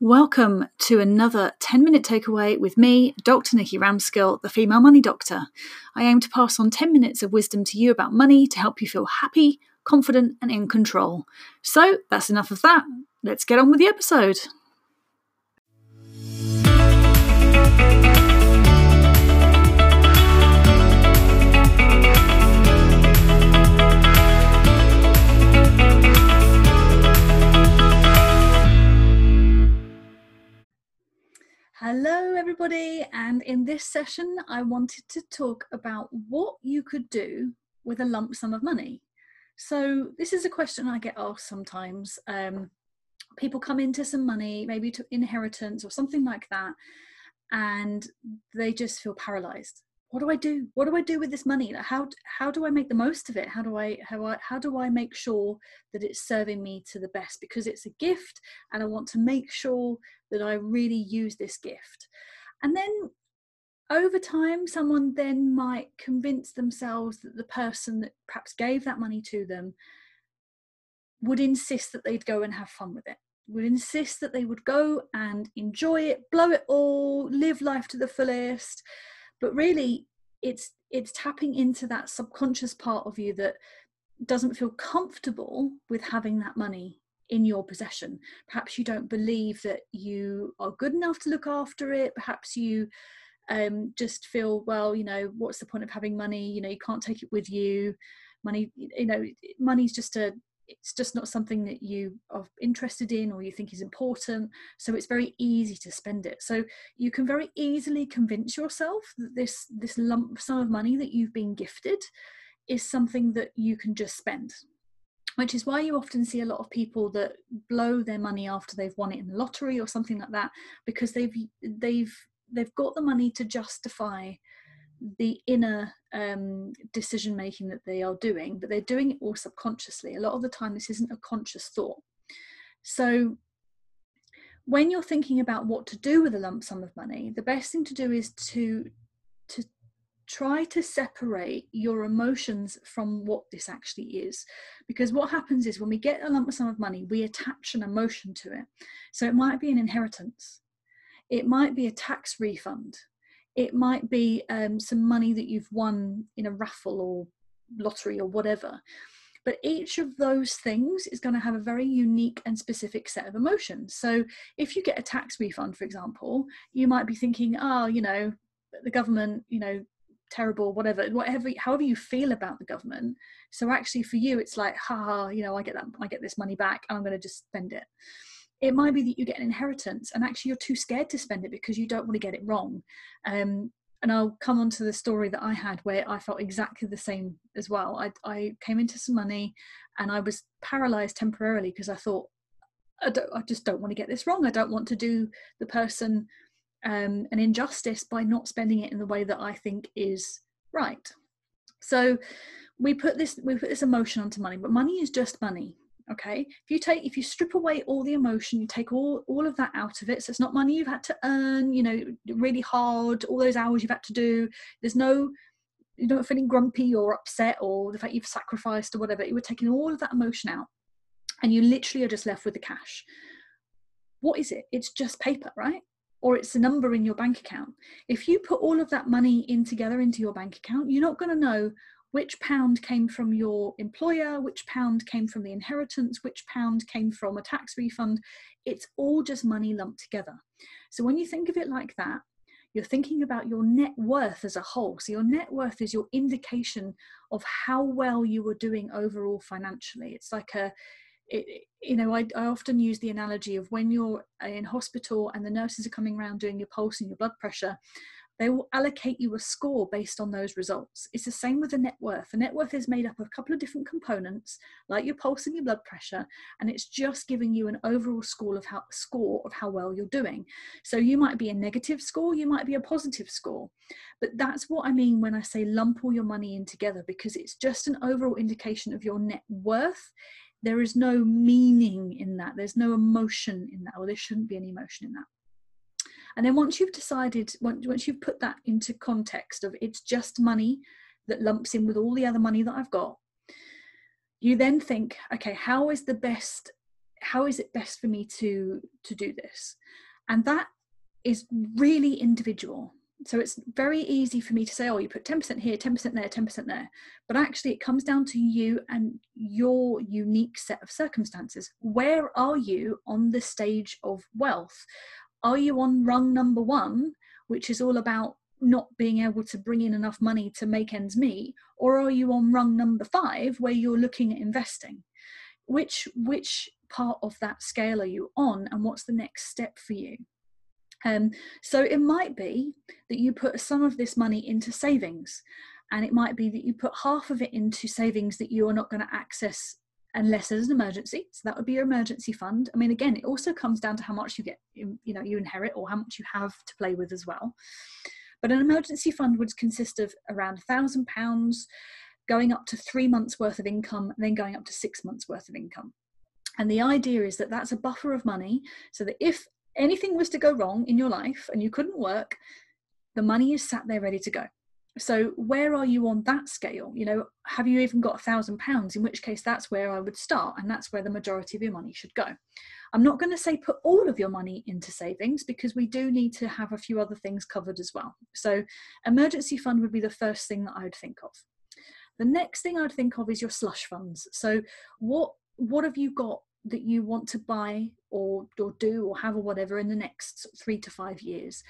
Welcome to another 10 minute takeaway with me, Dr. Nikki Ramskill, the female money doctor. I aim to pass on 10 minutes of wisdom to you about money to help you feel happy, confident, and in control. So that's enough of that. Let's get on with the episode. And in this session, I wanted to talk about what you could do with a lump sum of money. So, this is a question I get asked sometimes. Um, people come into some money, maybe to inheritance or something like that, and they just feel paralyzed what do I do? What do I do with this money? How how do I make the most of it? How do I how I how do I make sure that it's serving me to the best? Because it's a gift, and I want to make sure that I really use this gift. And then over time, someone then might convince themselves that the person that perhaps gave that money to them would insist that they'd go and have fun with it would insist that they would go and enjoy it, blow it all, live life to the fullest, but really it's it's tapping into that subconscious part of you that doesn't feel comfortable with having that money in your possession. Perhaps you don't believe that you are good enough to look after it. Perhaps you um, just feel well you know what's the point of having money? You know you can't take it with you. Money you know money's just a it's just not something that you are interested in or you think is important. So it's very easy to spend it. So you can very easily convince yourself that this this lump sum of money that you've been gifted is something that you can just spend which is why you often see a lot of people that blow their money after they've won it in the lottery or something like that because they've they've they've got the money to justify the inner um, decision making that they are doing, but they're doing it all subconsciously. A lot of the time, this isn't a conscious thought. So, when you're thinking about what to do with a lump sum of money, the best thing to do is to to try to separate your emotions from what this actually is because what happens is when we get a lump sum of money we attach an emotion to it so it might be an inheritance it might be a tax refund. It might be um, some money that you've won in a raffle or lottery or whatever. But each of those things is going to have a very unique and specific set of emotions. So if you get a tax refund for example you might be thinking oh you know the government you know terrible whatever whatever however you feel about the government. So actually for you it's like ha you know i get that i get this money back and i'm going to just spend it it might be that you get an inheritance and actually you're too scared to spend it because you don't want to get it wrong um, and I'll come on to the story that I had where I felt exactly the same as well. I, I came into some money and I was paralyzed temporarily because I thought, I, I, just don't want to get this wrong. I don't want to do the person um, an injustice by not spending it in the way that I think is right. So we put this we put this emotion onto money, but money is just money okay? If you take if you strip away all the emotion you take all all of that out of it so it's not money you've had to earn you know really hard all those hours you've had to do there's no you're not feeling grumpy or upset or the fact you've sacrificed or whatever you were taking all of that emotion out and you literally are just left with the cash. What is it? It's just paper right? Or it's a number in your bank account. If you put all of that money in together into your bank account you're not going to know which pound came from your employer, which pound came from the inheritance, which pound came from a tax refund. It's all just money lumped together. So when you think of it like that, you're thinking about your net worth as a whole. So your net worth is your indication of how well you are doing overall financially. It's like a it, you know, I, I, often use the analogy of when you're in hospital and the nurses are coming around doing your pulse and your blood pressure they will allocate you a score based on those results. It's the same with the net worth. The net worth is made up of a couple of different components, like your pulse and your blood pressure, and it's just giving you an overall score of how score of how well you're doing. So you might be a negative score, you might be a positive score. But that's what I mean when I say lump all your money in together, because it's just an overall indication of your net worth there is no meaning in that there's no emotion in that or there shouldn't be any emotion in that and then once you've decided, once you've put that into context of it's just money that lumps in with all the other money that I've got, you then think, okay, how is the best how is it best for me to to do this? And that is really individual. So it's very easy for me to say oh you put 10% here 10% there 10% there. But actually it comes down to you and your unique set of circumstances. Where are you on the stage of wealth are you on rung number 1 which is all about not being able to bring in enough money to make ends meet? Or are you on rung number 5 where you're looking at investing? Which which part of that scale are you on and what's the next step for you? Um, so it might be that you put some of this money into savings and it might be that you put half of it into savings that you are not going to access unless there's an emergency. So that would be your emergency fund. I mean again it also comes down to how much you get you know you inherit or how much you have to play with as well. But an emergency fund would consist of around a thousand pounds going up to three months worth of income and then going up to six months worth of income. And the idea is that that's a buffer of money so that if anything was to go wrong in your life and you couldn't work, the money is sat there ready to go. So where are you on that scale? You know, have you even got a thousand pounds? In which case, that's where I would start, and that's where the majority of your money should go. I'm not going to say put all of your money into savings because we do need to have a few other things covered as well. So, emergency fund would be the first thing that I would think of. The next thing I would think of is your slush funds. So, what what have you got that you want to buy or or do or have or whatever in the next three to five years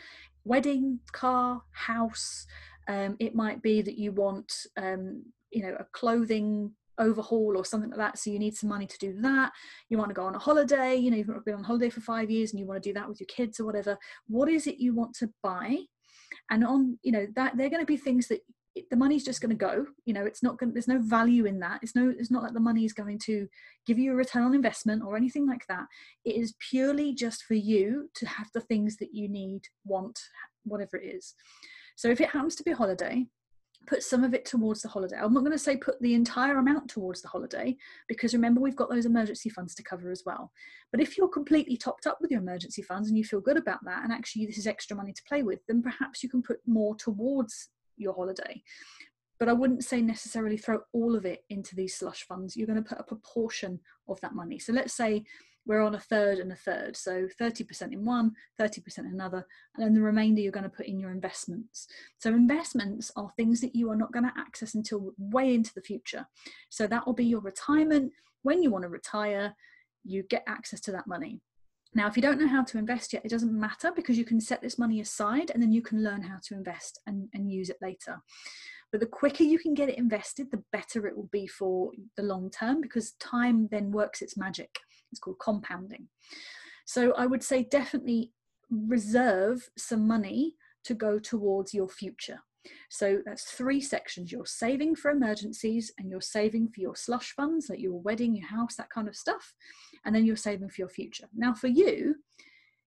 wedding car house um, it might be that you want um, you know a clothing overhaul or something like that so you need some money to do that. You want to go on a holiday you know you've been on holiday for five years and you want to do that with your kids or whatever. What is it you want to buy? And on you know that they're going to be things that the money's just going to go you know it's not going there's no value in that. It's no it's not like the money is going to give you a return on investment or anything like that. It is purely just for you to have the things that you need want whatever it is so if it happens to be holiday put some of it towards the holiday i'm not going to say put the entire amount towards the holiday because remember we've got those emergency funds to cover as well but if you're completely topped up with your emergency funds and you feel good about that and actually this is extra money to play with then perhaps you can put more towards your holiday. But I wouldn't say necessarily throw all of it into these slush funds. You're going to put a proportion of that money. So let's say we're on a third and a third. So 30% in one, 30% in another, and then the remainder you're going to put in your investments. So investments are things that you are not going to access until way into the future. So that will be your retirement. When you want to retire, you get access to that money. Now, if you don't know how to invest yet, it doesn't matter because you can set this money aside and then you can learn how to invest and, and use it later. But the quicker you can get it invested, the better it will be for the long term because time then works its magic. It's called compounding. So I would say definitely reserve some money to go towards your future. So that's three sections. You're saving for emergencies and you're saving for your slush funds, like your wedding, your house, that kind of stuff. And then you're saving for your future. Now, for you,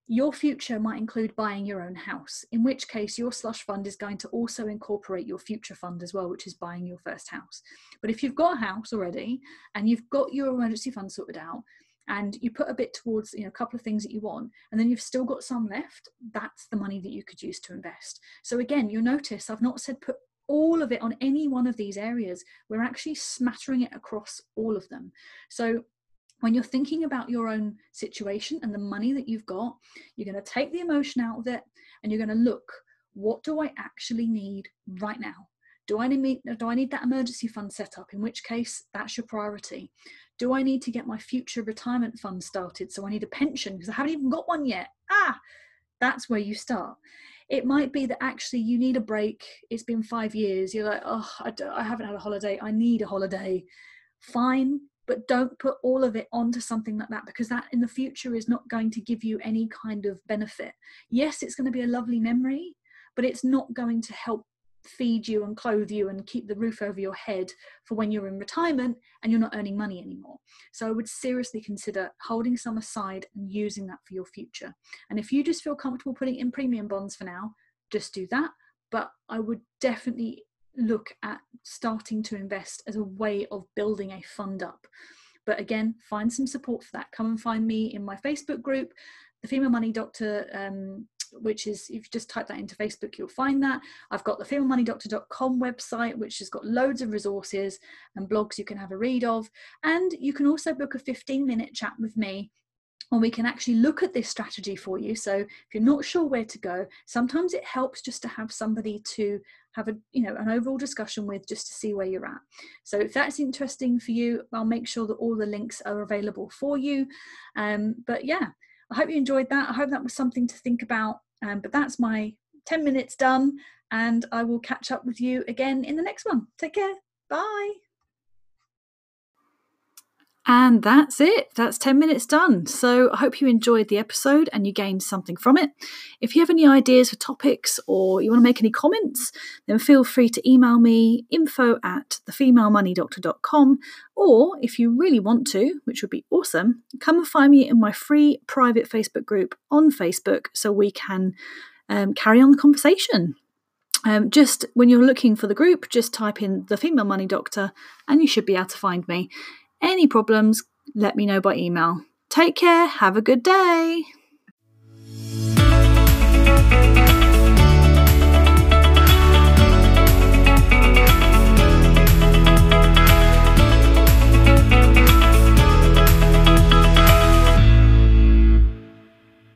your future might include buying your own house, in which case your slush fund is going to also incorporate your future fund as well, which is buying your first house. But if you've got a house already and you've got your emergency fund sorted out, and you put a bit towards you know a couple of things that you want and then you've still got some left that's the money that you could use to invest. So again you'll notice i've not said put all of it on any one of these areas. We're actually smattering it across all of them. So when you're thinking about your own situation and the money that you've got you're going to take the emotion out of it and you're going to look what do i actually need right now? Do I need do I need that emergency fund set up? In which case, that's your priority do I need to get my future retirement fund started? So I need a pension because I haven't even got one yet. Ah, that's where you start. It might be that actually you need a break. It's been five years. You're like, oh, I, I haven't had a holiday. I need a holiday. Fine, but don't put all of it onto something like that because that in the future is not going to give you any kind of benefit. Yes, it's going to be a lovely memory, but it's not going to help feed you and clothe you and keep the roof over your head for when you're in retirement and you're not earning money anymore. So I would seriously consider holding some aside and using that for your future. And if you just feel comfortable putting in premium bonds for now, just do that. But I would definitely look at starting to invest as a way of building a fund up. But again, find some support for that. Come and find me in my Facebook group, the Female Money Doctor um, which is if you just type that into Facebook, you'll find that. I've got the femalemoneydoctor.com website, which has got loads of resources and blogs you can have a read of. And you can also book a 15 minute chat with me and we can actually look at this strategy for you so if you're not sure where to go sometimes it helps just to have somebody to have a you know an overall discussion with just to see where you're at so if that's interesting for you i'll make sure that all the links are available for you um, but yeah i hope you enjoyed that i hope that was something to think about um, but that's my 10 minutes done, and I will catch up with you again in the next one. Take care. Bye. And that's it. That's 10 minutes done. So I hope you enjoyed the episode and you gained something from it. If you have any ideas for topics or you want to make any comments, then feel free to email me info at thefemalemoneydoctor.com. Or if you really want to, which would be awesome, come and find me in my free private Facebook group on Facebook so we can um, carry on the conversation. Um, just when you're looking for the group, just type in the Female Money Doctor and you should be able to find me. Any problems, let me know by email. Take care, have a good day.